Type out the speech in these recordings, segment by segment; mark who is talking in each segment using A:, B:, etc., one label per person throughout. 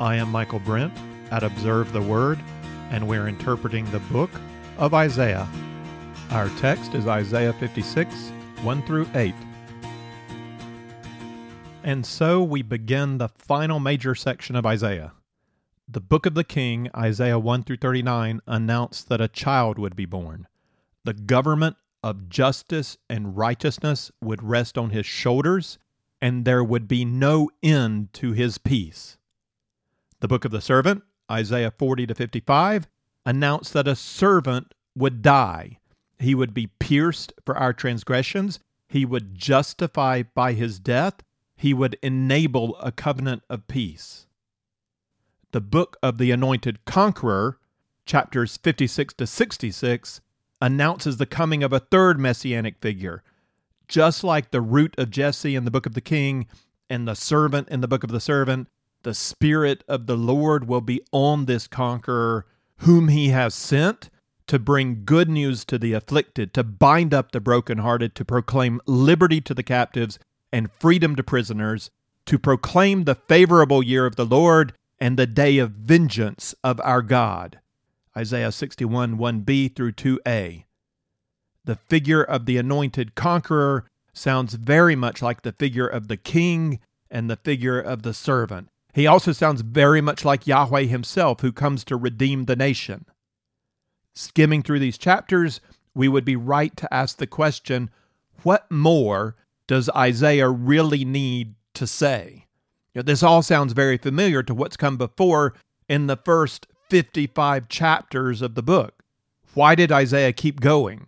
A: I am Michael Brent at Observe the Word, and we're interpreting the book of Isaiah. Our text is Isaiah 56, 1 through 8. And so we begin the final major section of Isaiah. The book of the king, Isaiah 1 through 39, announced that a child would be born. The government of justice and righteousness would rest on his shoulders, and there would be no end to his peace. The book of the servant, Isaiah 40 to 55, announced that a servant would die. He would be pierced for our transgressions. He would justify by his death. He would enable a covenant of peace. The book of the anointed conqueror, chapters 56 to 66, announces the coming of a third messianic figure. Just like the root of Jesse in the book of the king and the servant in the book of the servant, the Spirit of the Lord will be on this conqueror, whom he has sent to bring good news to the afflicted, to bind up the brokenhearted, to proclaim liberty to the captives and freedom to prisoners, to proclaim the favorable year of the Lord and the day of vengeance of our God. Isaiah 61 1b through 2a. The figure of the anointed conqueror sounds very much like the figure of the king and the figure of the servant. He also sounds very much like Yahweh himself, who comes to redeem the nation. Skimming through these chapters, we would be right to ask the question what more does Isaiah really need to say? You know, this all sounds very familiar to what's come before in the first 55 chapters of the book. Why did Isaiah keep going?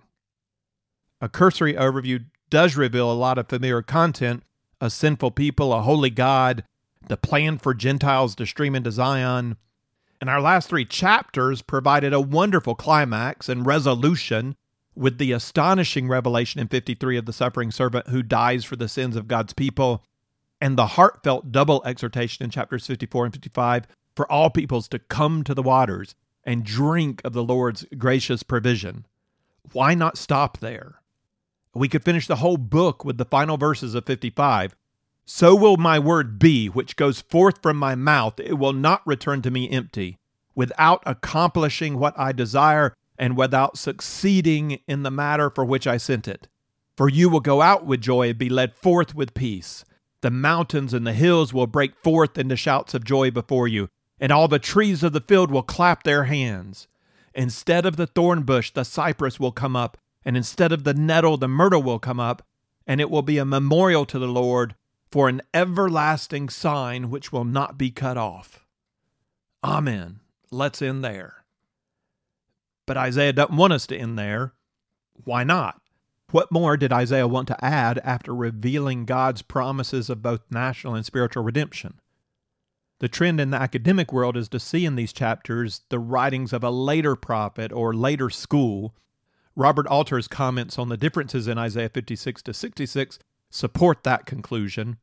A: A cursory overview does reveal a lot of familiar content a sinful people, a holy God, the plan for Gentiles to stream into Zion. And our last three chapters provided a wonderful climax and resolution with the astonishing revelation in 53 of the suffering servant who dies for the sins of God's people, and the heartfelt double exhortation in chapters 54 and 55 for all peoples to come to the waters and drink of the Lord's gracious provision. Why not stop there? We could finish the whole book with the final verses of 55 so will my word be, which goes forth from my mouth. It will not return to me empty, without accomplishing what I desire and without succeeding in the matter for which I sent it. For you will go out with joy and be led forth with peace. The mountains and the hills will break forth into shouts of joy before you, and all the trees of the field will clap their hands. Instead of the thorn bush, the cypress will come up, and instead of the nettle, the myrtle will come up, and it will be a memorial to the Lord for an everlasting sign which will not be cut off. Amen. Let's end there. But Isaiah doesn't want us to end there. Why not? What more did Isaiah want to add after revealing God's promises of both national and spiritual redemption? The trend in the academic world is to see in these chapters the writings of a later prophet or later school. Robert Alter's comments on the differences in Isaiah 56 to 66 support that conclusion.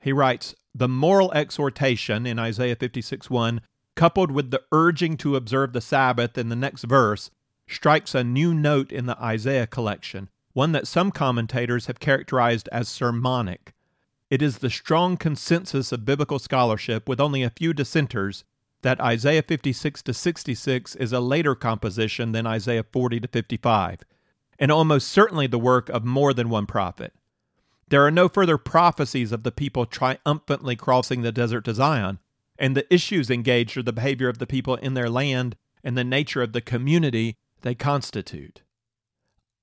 A: He writes The moral exhortation in Isaiah 56 1, coupled with the urging to observe the Sabbath in the next verse, strikes a new note in the Isaiah collection, one that some commentators have characterized as sermonic. It is the strong consensus of biblical scholarship, with only a few dissenters, that Isaiah 56 to 66 is a later composition than Isaiah 40 to 55, and almost certainly the work of more than one prophet. There are no further prophecies of the people triumphantly crossing the desert to Zion, and the issues engaged are the behavior of the people in their land and the nature of the community they constitute.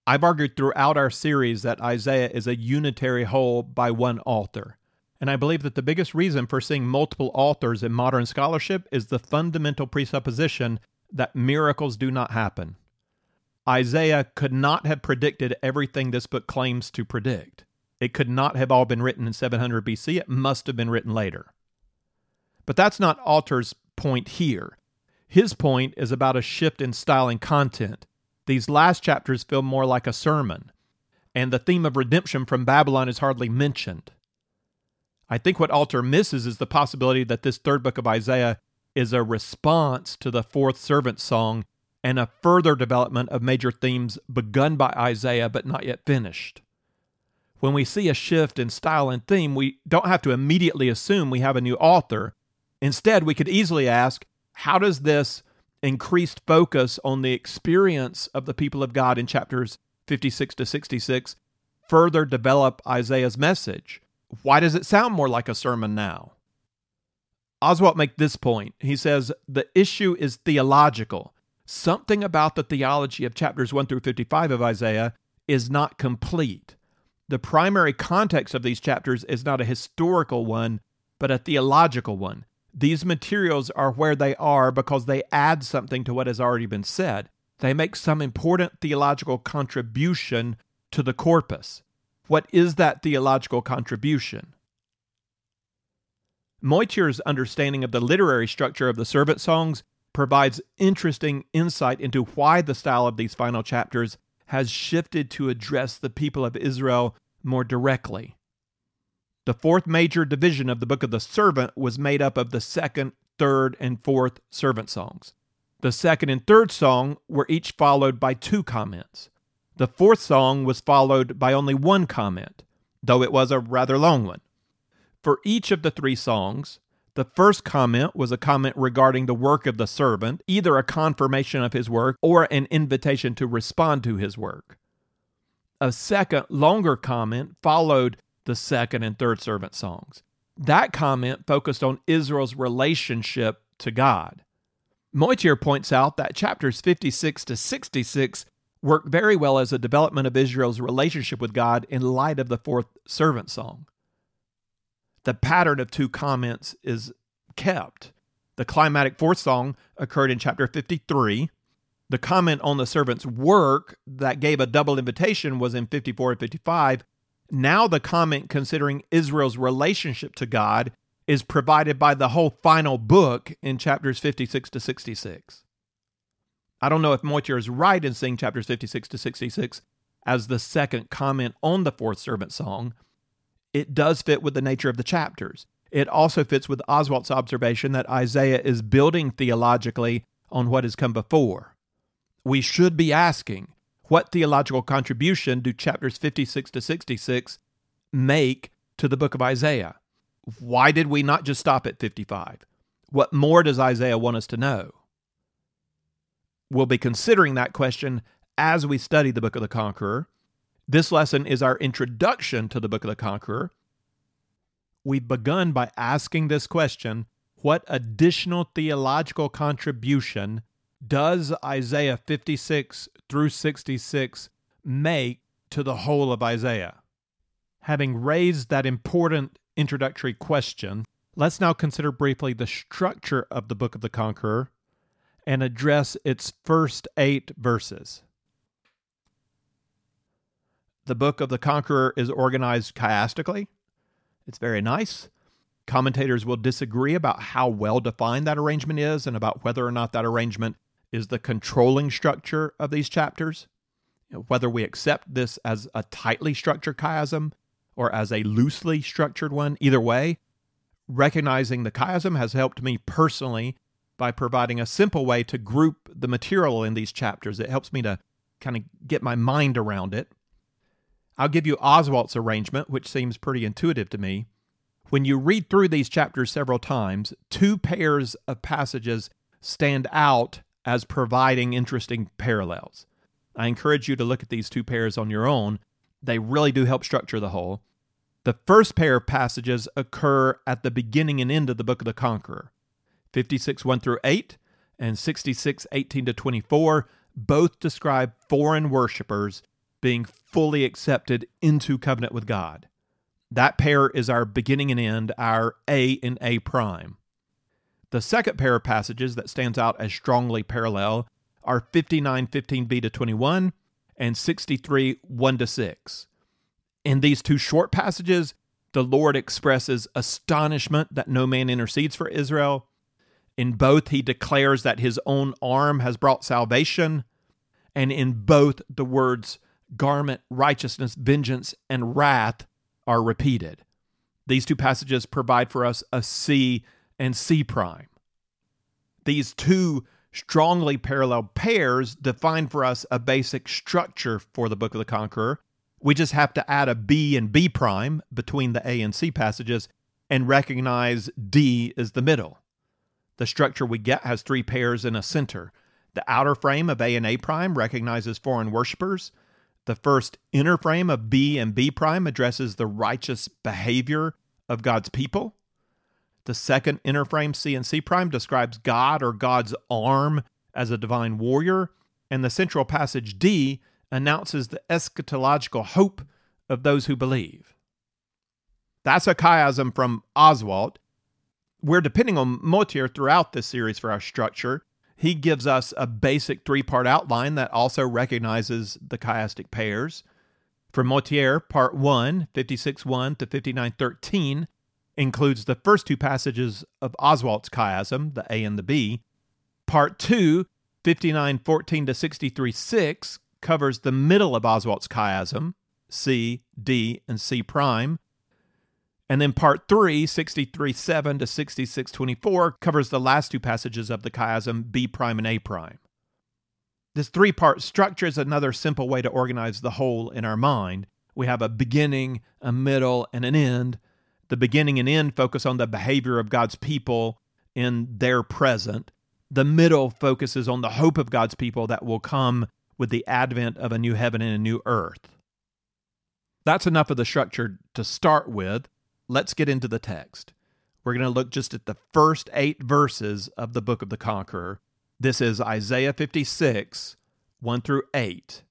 A: I've argued throughout our series that Isaiah is a unitary whole by one author, and I believe that the biggest reason for seeing multiple authors in modern scholarship is the fundamental presupposition that miracles do not happen. Isaiah could not have predicted everything this book claims to predict. It could not have all been written in 700 BC. It must have been written later. But that's not Alter's point here. His point is about a shift in style and content. These last chapters feel more like a sermon, and the theme of redemption from Babylon is hardly mentioned. I think what Alter misses is the possibility that this third book of Isaiah is a response to the fourth servant song and a further development of major themes begun by Isaiah but not yet finished when we see a shift in style and theme, we don't have to immediately assume we have a new author. Instead, we could easily ask how does this increased focus on the experience of the people of God in chapters 56 to 66 further develop Isaiah's message? Why does it sound more like a sermon now? Oswalt makes this point. He says the issue is theological. Something about the theology of chapters 1 through 55 of Isaiah is not complete. The primary context of these chapters is not a historical one, but a theological one. These materials are where they are because they add something to what has already been said. They make some important theological contribution to the corpus. What is that theological contribution? Motyer's understanding of the literary structure of the servant songs provides interesting insight into why the style of these final chapters has shifted to address the people of Israel more directly. The fourth major division of the book of the servant was made up of the second, third, and fourth servant songs. The second and third song were each followed by two comments. The fourth song was followed by only one comment, though it was a rather long one. For each of the three songs, the first comment was a comment regarding the work of the servant, either a confirmation of his work or an invitation to respond to his work. A second, longer comment followed the second and third servant songs. That comment focused on Israel's relationship to God. Motyer points out that chapters 56 to 66 work very well as a development of Israel's relationship with God in light of the fourth servant song. The pattern of two comments is kept. The climatic fourth song occurred in chapter 53. The comment on the servant's work that gave a double invitation was in 54 and 55. Now, the comment considering Israel's relationship to God is provided by the whole final book in chapters 56 to 66. I don't know if Motyer is right in seeing chapters 56 to 66 as the second comment on the fourth servant song. It does fit with the nature of the chapters. It also fits with Oswalt's observation that Isaiah is building theologically on what has come before. We should be asking what theological contribution do chapters 56 to 66 make to the book of Isaiah? Why did we not just stop at 55? What more does Isaiah want us to know? We'll be considering that question as we study the book of the Conqueror. This lesson is our introduction to the book of the Conqueror. We've begun by asking this question What additional theological contribution does Isaiah 56 through 66 make to the whole of Isaiah? Having raised that important introductory question, let's now consider briefly the structure of the Book of the Conqueror and address its first eight verses. The Book of the Conqueror is organized chiastically. It's very nice. Commentators will disagree about how well defined that arrangement is and about whether or not that arrangement is the controlling structure of these chapters. Whether we accept this as a tightly structured chiasm or as a loosely structured one, either way, recognizing the chiasm has helped me personally by providing a simple way to group the material in these chapters. It helps me to kind of get my mind around it. I'll give you Oswalt's arrangement, which seems pretty intuitive to me. When you read through these chapters several times, two pairs of passages stand out as providing interesting parallels. I encourage you to look at these two pairs on your own. They really do help structure the whole. The first pair of passages occur at the beginning and end of the book of the Conqueror 56 1 through 8 and 66 18 to 24. Both describe foreign worshippers being fully accepted into covenant with God. That pair is our beginning and end, our A and A prime. The second pair of passages that stands out as strongly parallel are 59 15b to 21 and 63 1 to 6. In these two short passages, the Lord expresses astonishment that no man intercedes for Israel. In both, he declares that his own arm has brought salvation. And in both, the words garment, righteousness, vengeance, and wrath are repeated. These two passages provide for us a C and C prime. These two strongly parallel pairs define for us a basic structure for the Book of the Conqueror. We just have to add a B and B prime between the A and C passages and recognize D as the middle. The structure we get has three pairs in a center. The outer frame of A and A prime recognizes foreign worshippers. The first inner frame of B and B prime addresses the righteous behavior of God's people. The second inner frame C and C prime describes God or God's arm as a divine warrior. And the central passage D announces the eschatological hope of those who believe. That's a chiasm from Oswalt. We're depending on Motyer throughout this series for our structure. He gives us a basic three part outline that also recognizes the chiastic pairs. For Motyer, part 1, 56 1 to 59 13, includes the first two passages of Oswalt's chiasm, the A and the B. Part 2, 59 14 to 63 6, covers the middle of Oswalt's chiasm, C, D, and C prime. And then part 3, 63 7 to 66 24, covers the last two passages of the chiasm, B prime and A prime. This three part structure is another simple way to organize the whole in our mind. We have a beginning, a middle, and an end. The beginning and end focus on the behavior of God's people in their present. The middle focuses on the hope of God's people that will come with the advent of a new heaven and a new earth. That's enough of the structure to start with. Let's get into the text. We're going to look just at the first eight verses of the book of the Conqueror. This is Isaiah 56, 1 through 8.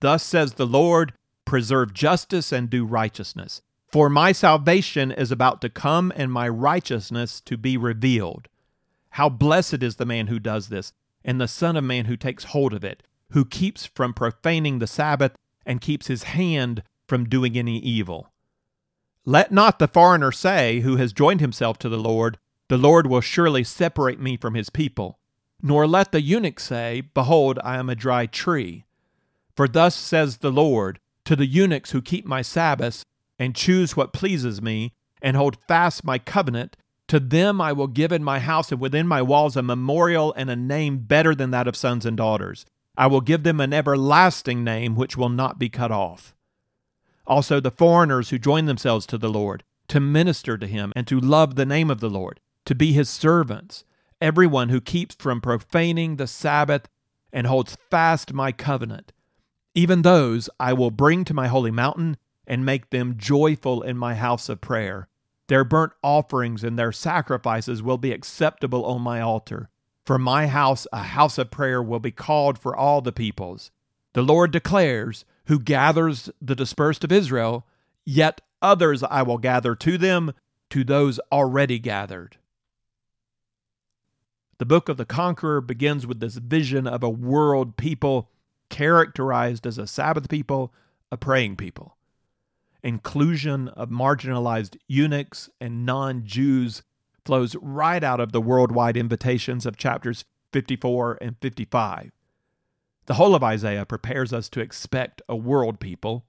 A: Thus says the Lord, preserve justice and do righteousness. For my salvation is about to come and my righteousness to be revealed. How blessed is the man who does this, and the Son of Man who takes hold of it, who keeps from profaning the Sabbath and keeps his hand from doing any evil. Let not the foreigner say, who has joined himself to the Lord, The Lord will surely separate me from his people. Nor let the eunuch say, Behold, I am a dry tree. For thus says the Lord, to the eunuchs who keep my Sabbaths, and choose what pleases me, and hold fast my covenant, to them I will give in my house and within my walls a memorial and a name better than that of sons and daughters. I will give them an everlasting name which will not be cut off also the foreigners who join themselves to the Lord, to minister to him and to love the name of the Lord, to be his servants, everyone who keeps from profaning the Sabbath and holds fast my covenant. Even those I will bring to my holy mountain and make them joyful in my house of prayer. Their burnt offerings and their sacrifices will be acceptable on my altar. For my house, a house of prayer, will be called for all the peoples. The Lord declares, who gathers the dispersed of Israel, yet others I will gather to them, to those already gathered. The book of the Conqueror begins with this vision of a world people characterized as a Sabbath people, a praying people. Inclusion of marginalized eunuchs and non Jews flows right out of the worldwide invitations of chapters 54 and 55. The whole of Isaiah prepares us to expect a world people.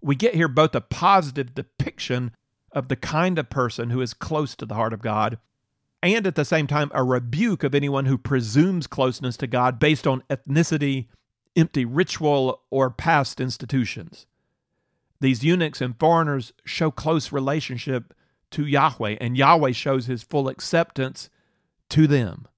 A: We get here both a positive depiction of the kind of person who is close to the heart of God, and at the same time, a rebuke of anyone who presumes closeness to God based on ethnicity, empty ritual, or past institutions. These eunuchs and foreigners show close relationship to Yahweh, and Yahweh shows his full acceptance to them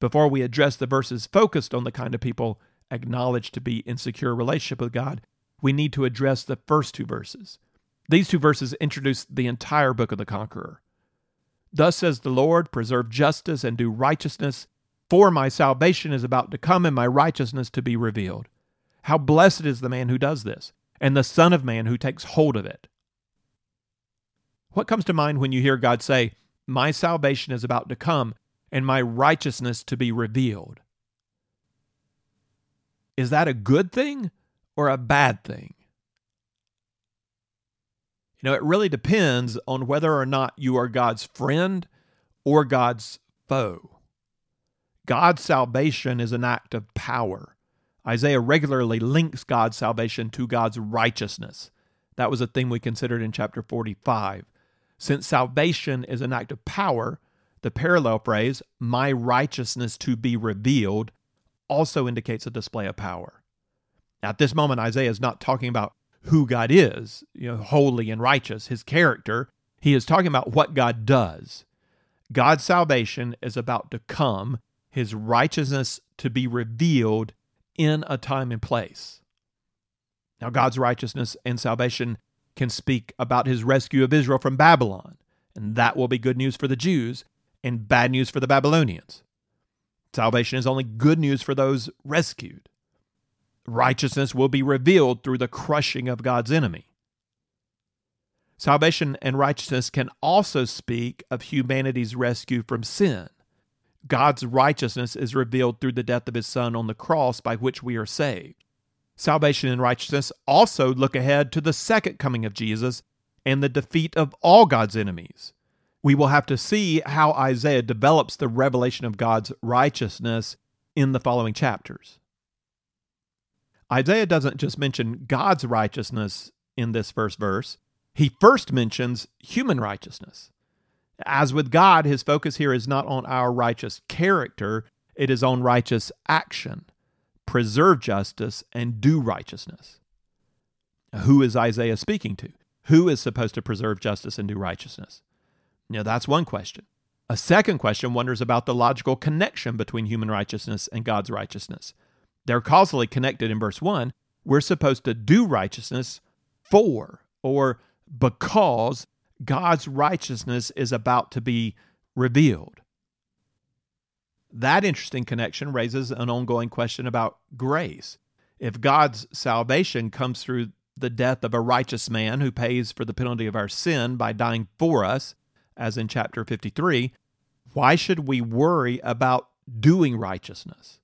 A: before we address the verses focused on the kind of people acknowledged to be in secure relationship with God, we need to address the first two verses. These two verses introduce the entire book of the conqueror. Thus says the Lord, preserve justice and do righteousness, for my salvation is about to come and my righteousness to be revealed. How blessed is the man who does this, and the Son of Man who takes hold of it. What comes to mind when you hear God say, My salvation is about to come and my righteousness to be revealed. Is that a good thing or a bad thing? You know, it really depends on whether or not you are God's friend or God's foe. God's salvation is an act of power. Isaiah regularly links God's salvation to God's righteousness. That was a thing we considered in chapter 45. Since salvation is an act of power, the parallel phrase, my righteousness to be revealed, also indicates a display of power. At this moment, Isaiah is not talking about who God is, you know, holy and righteous, his character. He is talking about what God does. God's salvation is about to come, his righteousness to be revealed in a time and place. Now, God's righteousness and salvation can speak about his rescue of Israel from Babylon, and that will be good news for the Jews and bad news for the Babylonians. Salvation is only good news for those rescued. Righteousness will be revealed through the crushing of God's enemy. Salvation and righteousness can also speak of humanity's rescue from sin. God's righteousness is revealed through the death of his Son on the cross by which we are saved. Salvation and righteousness also look ahead to the second coming of Jesus and the defeat of all God's enemies. We will have to see how Isaiah develops the revelation of God's righteousness in the following chapters. Isaiah doesn't just mention God's righteousness in this first verse, he first mentions human righteousness. As with God, his focus here is not on our righteous character, it is on righteous action preserve justice, and do righteousness. Who is Isaiah speaking to? Who is supposed to preserve justice and do righteousness? Now, that's one question. A second question wonders about the logical connection between human righteousness and God's righteousness. They're causally connected in verse 1. We're supposed to do righteousness for or because God's righteousness is about to be revealed. That interesting connection raises an ongoing question about grace. If God's salvation comes through the death of a righteous man who pays for the penalty of our sin by dying for us, as in chapter 53, why should we worry about doing righteousness?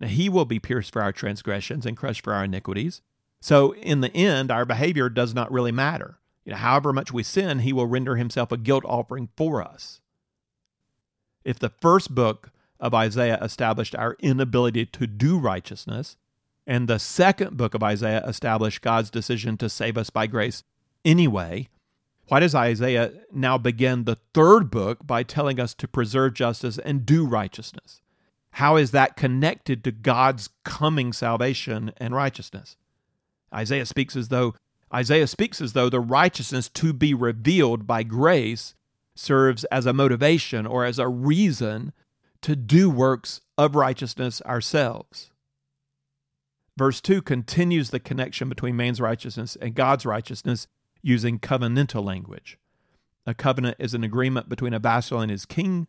A: Now, he will be pierced for our transgressions and crushed for our iniquities. So, in the end, our behavior does not really matter. You know, however much we sin, he will render himself a guilt offering for us. If the first book of Isaiah established our inability to do righteousness, and the second book of Isaiah established God's decision to save us by grace anyway. Why does Isaiah now begin the third book by telling us to preserve justice and do righteousness? How is that connected to God's coming salvation and righteousness? Isaiah speaks as though Isaiah speaks as though the righteousness to be revealed by grace serves as a motivation or as a reason to do works of righteousness ourselves. Verse 2 continues the connection between man's righteousness and God's righteousness using covenantal language. A covenant is an agreement between a vassal and his king.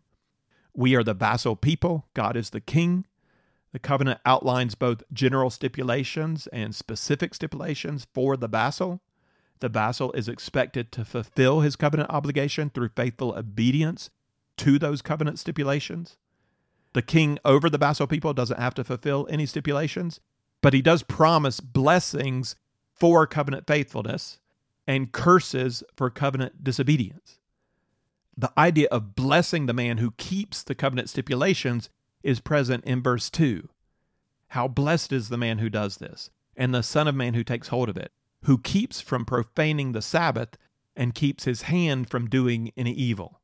A: We are the vassal people, God is the king. The covenant outlines both general stipulations and specific stipulations for the vassal. The vassal is expected to fulfill his covenant obligation through faithful obedience to those covenant stipulations. The king over the vassal people doesn't have to fulfill any stipulations, but he does promise blessings for covenant faithfulness and curses for covenant disobedience. The idea of blessing the man who keeps the covenant stipulations is present in verse 2. How blessed is the man who does this, and the Son of Man who takes hold of it, who keeps from profaning the Sabbath and keeps his hand from doing any evil.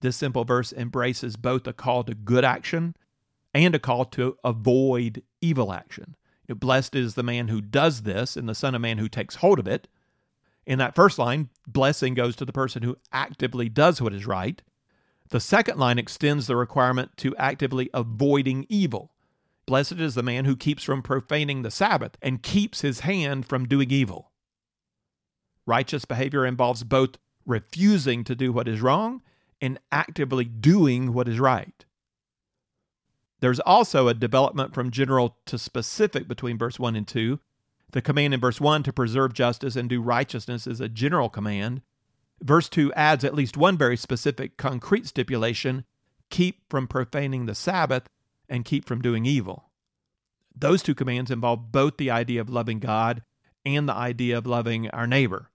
A: This simple verse embraces both a call to good action and a call to avoid evil action. Blessed is the man who does this and the Son of Man who takes hold of it. In that first line, blessing goes to the person who actively does what is right. The second line extends the requirement to actively avoiding evil. Blessed is the man who keeps from profaning the Sabbath and keeps his hand from doing evil. Righteous behavior involves both refusing to do what is wrong and actively doing what is right. There's also a development from general to specific between verse 1 and 2. The command in verse 1 to preserve justice and do righteousness is a general command. Verse 2 adds at least one very specific, concrete stipulation keep from profaning the Sabbath and keep from doing evil. Those two commands involve both the idea of loving God and the idea of loving our neighbor.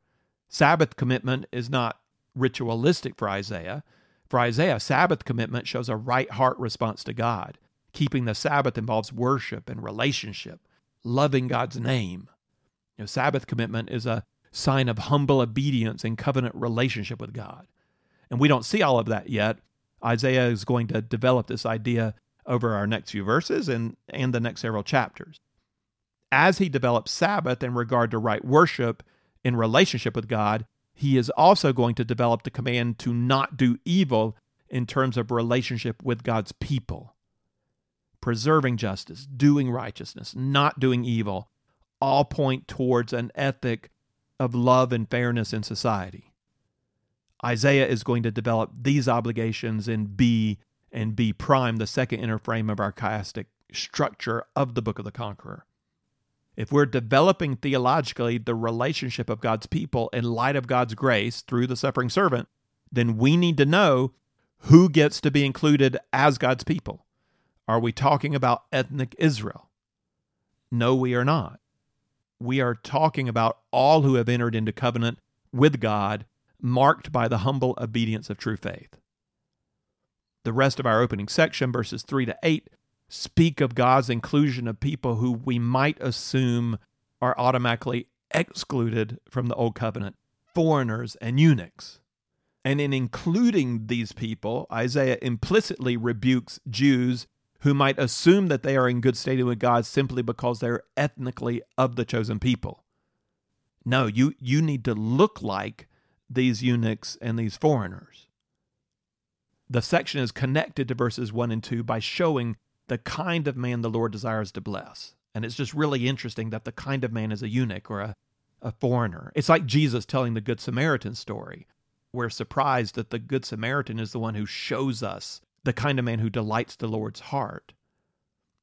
A: Sabbath commitment is not ritualistic for Isaiah. For Isaiah, Sabbath commitment shows a right heart response to God. Keeping the Sabbath involves worship and relationship, loving God's name. You know, Sabbath commitment is a sign of humble obedience and covenant relationship with God. And we don't see all of that yet. Isaiah is going to develop this idea over our next few verses and, and the next several chapters. As he develops Sabbath in regard to right worship in relationship with God, he is also going to develop the command to not do evil in terms of relationship with God's people. Preserving justice, doing righteousness, not doing evil, all point towards an ethic of love and fairness in society. Isaiah is going to develop these obligations in B and B prime, the second inner frame of our chiastic structure of the Book of the Conqueror. If we're developing theologically the relationship of God's people in light of God's grace through the suffering servant, then we need to know who gets to be included as God's people. Are we talking about ethnic Israel? No, we are not. We are talking about all who have entered into covenant with God, marked by the humble obedience of true faith. The rest of our opening section, verses 3 to 8, speak of God's inclusion of people who we might assume are automatically excluded from the old covenant foreigners and eunuchs. And in including these people, Isaiah implicitly rebukes Jews who might assume that they are in good standing with God simply because they're ethnically of the chosen people. No, you, you need to look like these eunuchs and these foreigners. The section is connected to verses 1 and 2 by showing the kind of man the Lord desires to bless. And it's just really interesting that the kind of man is a eunuch or a, a foreigner. It's like Jesus telling the Good Samaritan story. We're surprised that the Good Samaritan is the one who shows us the kind of man who delights the Lord's heart.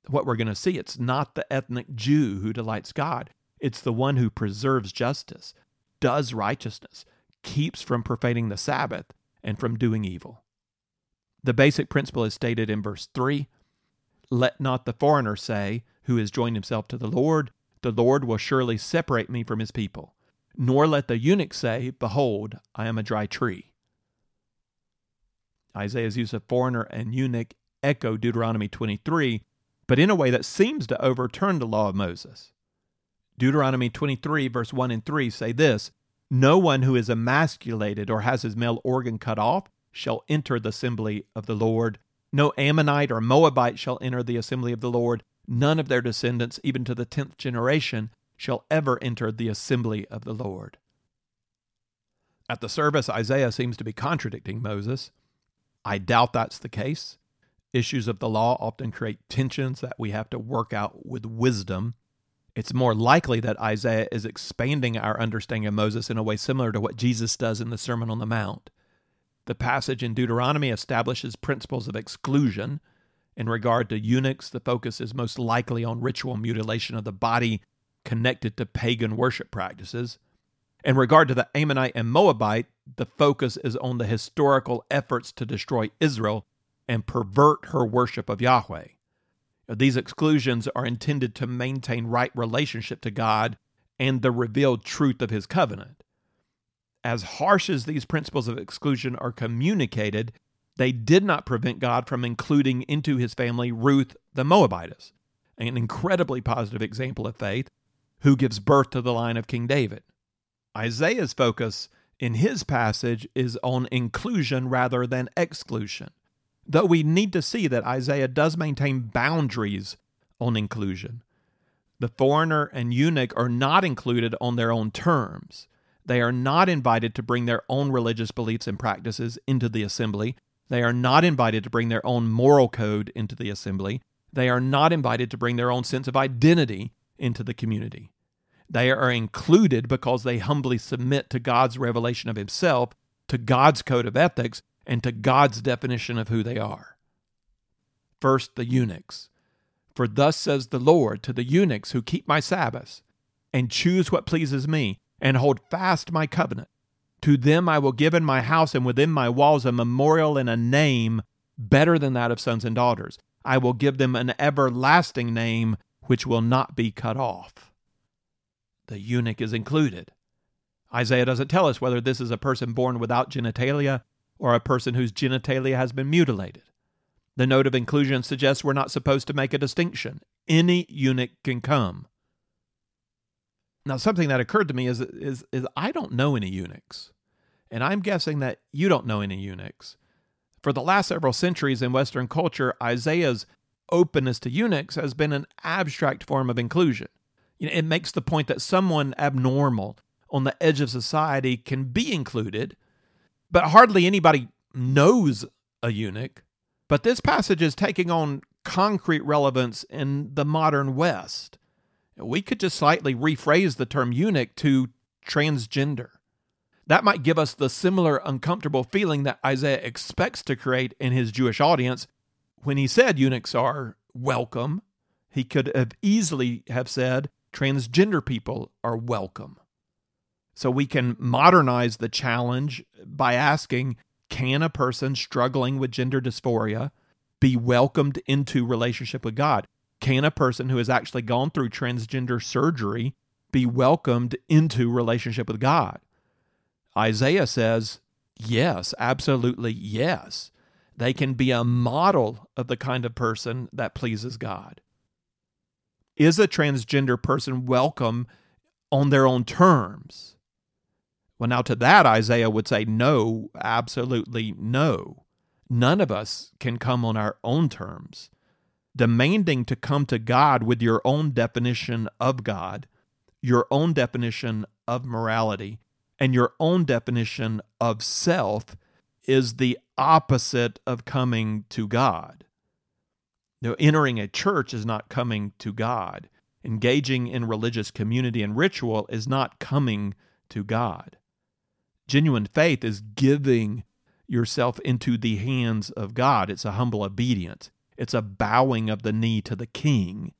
A: What we're going to see, it's not the ethnic Jew who delights God, it's the one who preserves justice, does righteousness, keeps from profaning the Sabbath, and from doing evil. The basic principle is stated in verse 3 let not the foreigner say, who has joined himself to the Lord, The Lord will surely separate me from his people. Nor let the eunuch say, Behold, I am a dry tree. Isaiah's use of foreigner and eunuch echo Deuteronomy 23, but in a way that seems to overturn the law of Moses. Deuteronomy 23, verse 1 and 3 say this No one who is emasculated or has his male organ cut off shall enter the assembly of the Lord, no Ammonite or Moabite shall enter the assembly of the Lord. None of their descendants, even to the tenth generation, shall ever enter the assembly of the Lord. At the service, Isaiah seems to be contradicting Moses. I doubt that's the case. Issues of the law often create tensions that we have to work out with wisdom. It's more likely that Isaiah is expanding our understanding of Moses in a way similar to what Jesus does in the Sermon on the Mount. The passage in Deuteronomy establishes principles of exclusion. In regard to eunuchs, the focus is most likely on ritual mutilation of the body connected to pagan worship practices. In regard to the Ammonite and Moabite, the focus is on the historical efforts to destroy Israel and pervert her worship of Yahweh. These exclusions are intended to maintain right relationship to God and the revealed truth of his covenant as harsh as these principles of exclusion are communicated, they did not prevent God from including into his family Ruth the Moabitess, an incredibly positive example of faith who gives birth to the line of King David. Isaiah's focus in his passage is on inclusion rather than exclusion, though we need to see that Isaiah does maintain boundaries on inclusion. The foreigner and eunuch are not included on their own terms. They are not invited to bring their own religious beliefs and practices into the assembly. They are not invited to bring their own moral code into the assembly. They are not invited to bring their own sense of identity into the community. They are included because they humbly submit to God's revelation of Himself, to God's code of ethics, and to God's definition of who they are. First, the eunuchs. For thus says the Lord to the eunuchs who keep my Sabbaths and choose what pleases me, and hold fast my covenant. To them I will give in my house and within my walls a memorial and a name better than that of sons and daughters. I will give them an everlasting name which will not be cut off. The eunuch is included. Isaiah doesn't tell us whether this is a person born without genitalia or a person whose genitalia has been mutilated. The note of inclusion suggests we're not supposed to make a distinction. Any eunuch can come. Now, something that occurred to me is, is, is I don't know any eunuchs, and I'm guessing that you don't know any eunuchs. For the last several centuries in Western culture, Isaiah's openness to eunuchs has been an abstract form of inclusion. You know, it makes the point that someone abnormal on the edge of society can be included, but hardly anybody knows a eunuch. But this passage is taking on concrete relevance in the modern West. We could just slightly rephrase the term eunuch to transgender. That might give us the similar uncomfortable feeling that Isaiah expects to create in his Jewish audience when he said eunuchs are welcome. He could have easily have said transgender people are welcome. So we can modernize the challenge by asking can a person struggling with gender dysphoria be welcomed into relationship with God? Can a person who has actually gone through transgender surgery be welcomed into relationship with God? Isaiah says, yes, absolutely yes. They can be a model of the kind of person that pleases God. Is a transgender person welcome on their own terms? Well, now to that, Isaiah would say, no, absolutely no. None of us can come on our own terms. Demanding to come to God with your own definition of God, your own definition of morality, and your own definition of self is the opposite of coming to God. Now, entering a church is not coming to God. Engaging in religious community and ritual is not coming to God. Genuine faith is giving yourself into the hands of God. It's a humble obedience, it's a bowing of the knee to the King.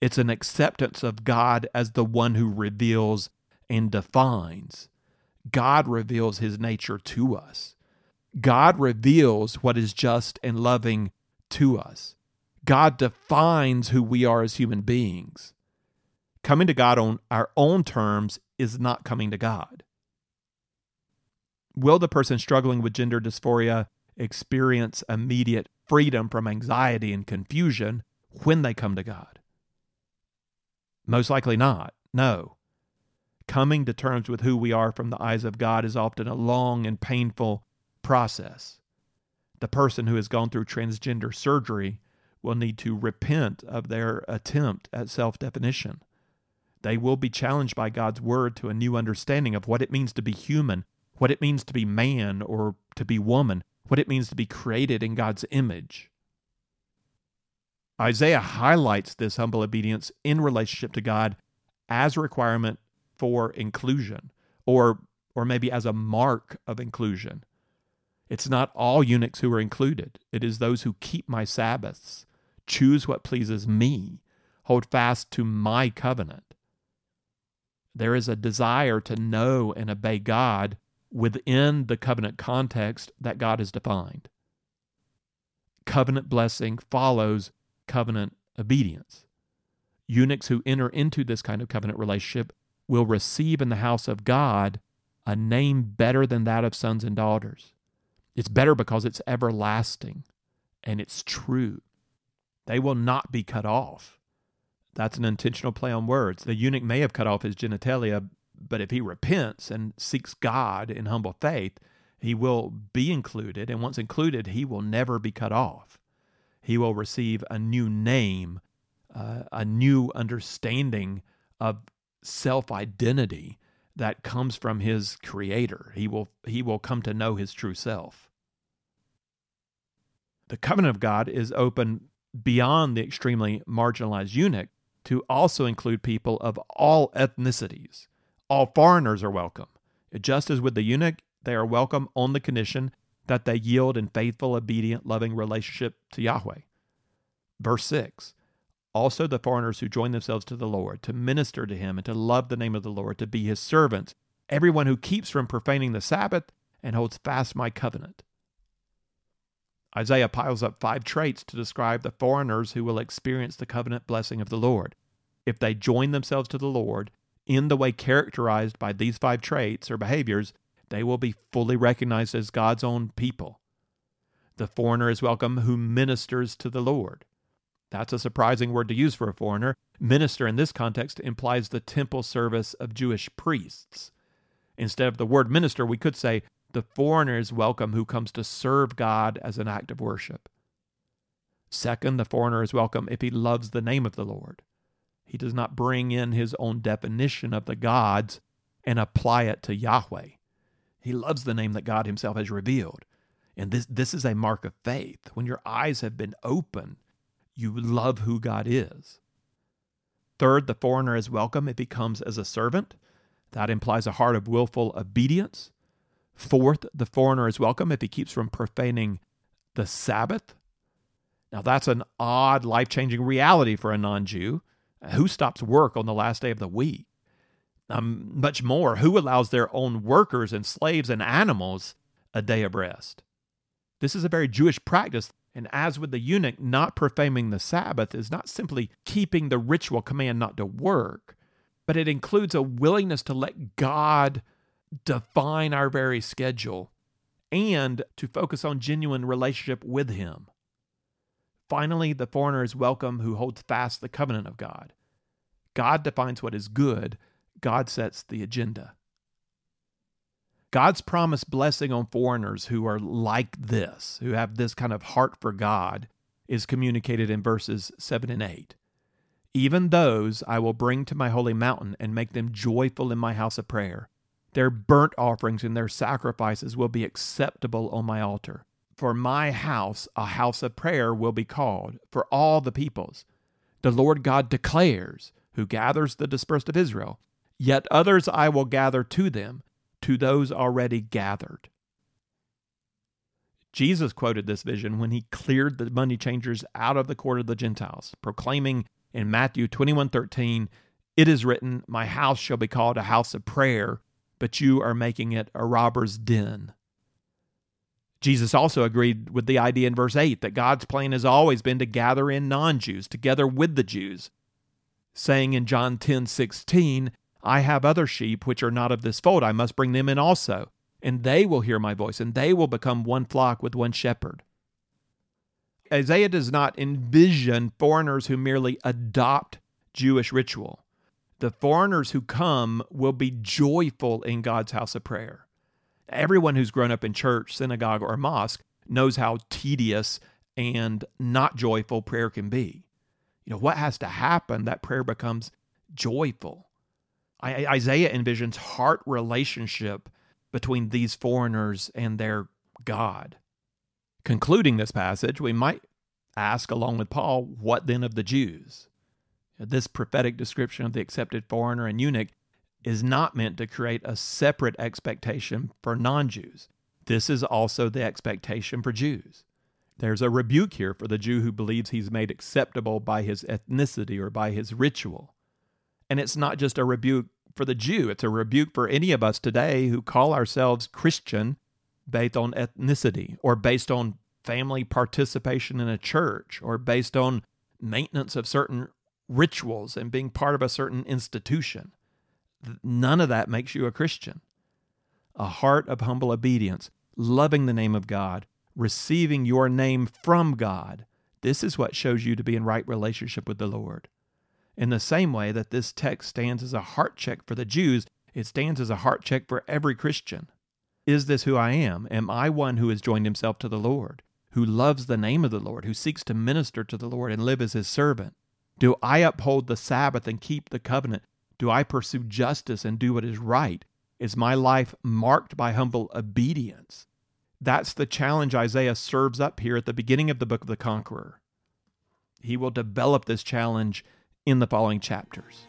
A: It's an acceptance of God as the one who reveals and defines. God reveals his nature to us. God reveals what is just and loving to us. God defines who we are as human beings. Coming to God on our own terms is not coming to God. Will the person struggling with gender dysphoria experience immediate freedom from anxiety and confusion when they come to God? Most likely not. No. Coming to terms with who we are from the eyes of God is often a long and painful process. The person who has gone through transgender surgery will need to repent of their attempt at self definition. They will be challenged by God's word to a new understanding of what it means to be human, what it means to be man or to be woman, what it means to be created in God's image. Isaiah highlights this humble obedience in relationship to God as a requirement for inclusion, or, or maybe as a mark of inclusion. It's not all eunuchs who are included. It is those who keep my Sabbaths, choose what pleases me, hold fast to my covenant. There is a desire to know and obey God within the covenant context that God has defined. Covenant blessing follows covenant obedience. Eunuchs who enter into this kind of covenant relationship will receive in the house of God a name better than that of sons and daughters. It's better because it's everlasting and it's true. They will not be cut off. That's an intentional play on words. The eunuch may have cut off his genitalia, but if he repents and seeks God in humble faith, he will be included. And once included, he will never be cut off. He will receive a new name, uh, a new understanding of self identity that comes from his creator. He will he will come to know his true self. The covenant of God is open beyond the extremely marginalized eunuch to also include people of all ethnicities. All foreigners are welcome. Just as with the eunuch, they are welcome on the condition that they yield in faithful, obedient, loving relationship to Yahweh. Verse 6 also the foreigners who join themselves to the Lord, to minister to him and to love the name of the Lord, to be his servants, everyone who keeps from profaning the Sabbath and holds fast my covenant. Isaiah piles up five traits to describe the foreigners who will experience the covenant blessing of the Lord. If they join themselves to the Lord in the way characterized by these five traits or behaviors, they will be fully recognized as God's own people. The foreigner is welcome who ministers to the Lord. That's a surprising word to use for a foreigner. Minister in this context implies the temple service of Jewish priests. Instead of the word minister, we could say the foreigner is welcome who comes to serve God as an act of worship. Second, the foreigner is welcome if he loves the name of the Lord. He does not bring in his own definition of the gods and apply it to Yahweh. He loves the name that God Himself has revealed. And this, this is a mark of faith. When your eyes have been open, you love who God is. Third, the foreigner is welcome if he comes as a servant. That implies a heart of willful obedience. Fourth, the foreigner is welcome if he keeps from profaning the Sabbath. Now, that's an odd, life changing reality for a non Jew. Who stops work on the last day of the week? Um, much more, who allows their own workers and slaves and animals a day of rest? This is a very Jewish practice. And as with the eunuch, not profaning the Sabbath is not simply keeping the ritual command not to work, but it includes a willingness to let God define our very schedule and to focus on genuine relationship with Him. Finally, the foreigner is welcome who holds fast the covenant of God. God defines what is good, God sets the agenda. God's promised blessing on foreigners who are like this, who have this kind of heart for God, is communicated in verses 7 and 8. Even those I will bring to my holy mountain and make them joyful in my house of prayer. Their burnt offerings and their sacrifices will be acceptable on my altar. For my house, a house of prayer will be called for all the peoples. The Lord God declares, who gathers the dispersed of Israel, Yet others I will gather to them to those already gathered. Jesus quoted this vision when he cleared the money changers out of the court of the Gentiles, proclaiming in Matthew 21:13, "It is written, my house shall be called a house of prayer, but you are making it a robber's den." Jesus also agreed with the idea in verse 8 that God's plan has always been to gather in non-Jews together with the Jews, saying in John 10:16, I have other sheep which are not of this fold. I must bring them in also, and they will hear my voice, and they will become one flock with one shepherd. Isaiah does not envision foreigners who merely adopt Jewish ritual. The foreigners who come will be joyful in God's house of prayer. Everyone who's grown up in church, synagogue, or mosque knows how tedious and not joyful prayer can be. You know, what has to happen that prayer becomes joyful? Isaiah envisions heart relationship between these foreigners and their God. Concluding this passage, we might ask, along with Paul, what then of the Jews? This prophetic description of the accepted foreigner and eunuch is not meant to create a separate expectation for non Jews. This is also the expectation for Jews. There's a rebuke here for the Jew who believes he's made acceptable by his ethnicity or by his ritual. And it's not just a rebuke for the Jew. It's a rebuke for any of us today who call ourselves Christian based on ethnicity or based on family participation in a church or based on maintenance of certain rituals and being part of a certain institution. None of that makes you a Christian. A heart of humble obedience, loving the name of God, receiving your name from God. This is what shows you to be in right relationship with the Lord. In the same way that this text stands as a heart check for the Jews, it stands as a heart check for every Christian. Is this who I am? Am I one who has joined himself to the Lord, who loves the name of the Lord, who seeks to minister to the Lord and live as his servant? Do I uphold the Sabbath and keep the covenant? Do I pursue justice and do what is right? Is my life marked by humble obedience? That's the challenge Isaiah serves up here at the beginning of the book of the Conqueror. He will develop this challenge in the following chapters.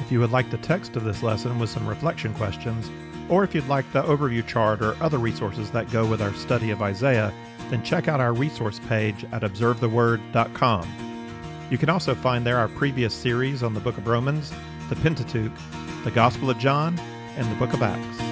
B: If you would like the text of this lesson with some reflection questions, or if you'd like the overview chart or other resources that go with our study of Isaiah, then check out our resource page at observetheword.com. You can also find there our previous series on the book of Romans, the Pentateuch, the Gospel of John, and the book of Acts.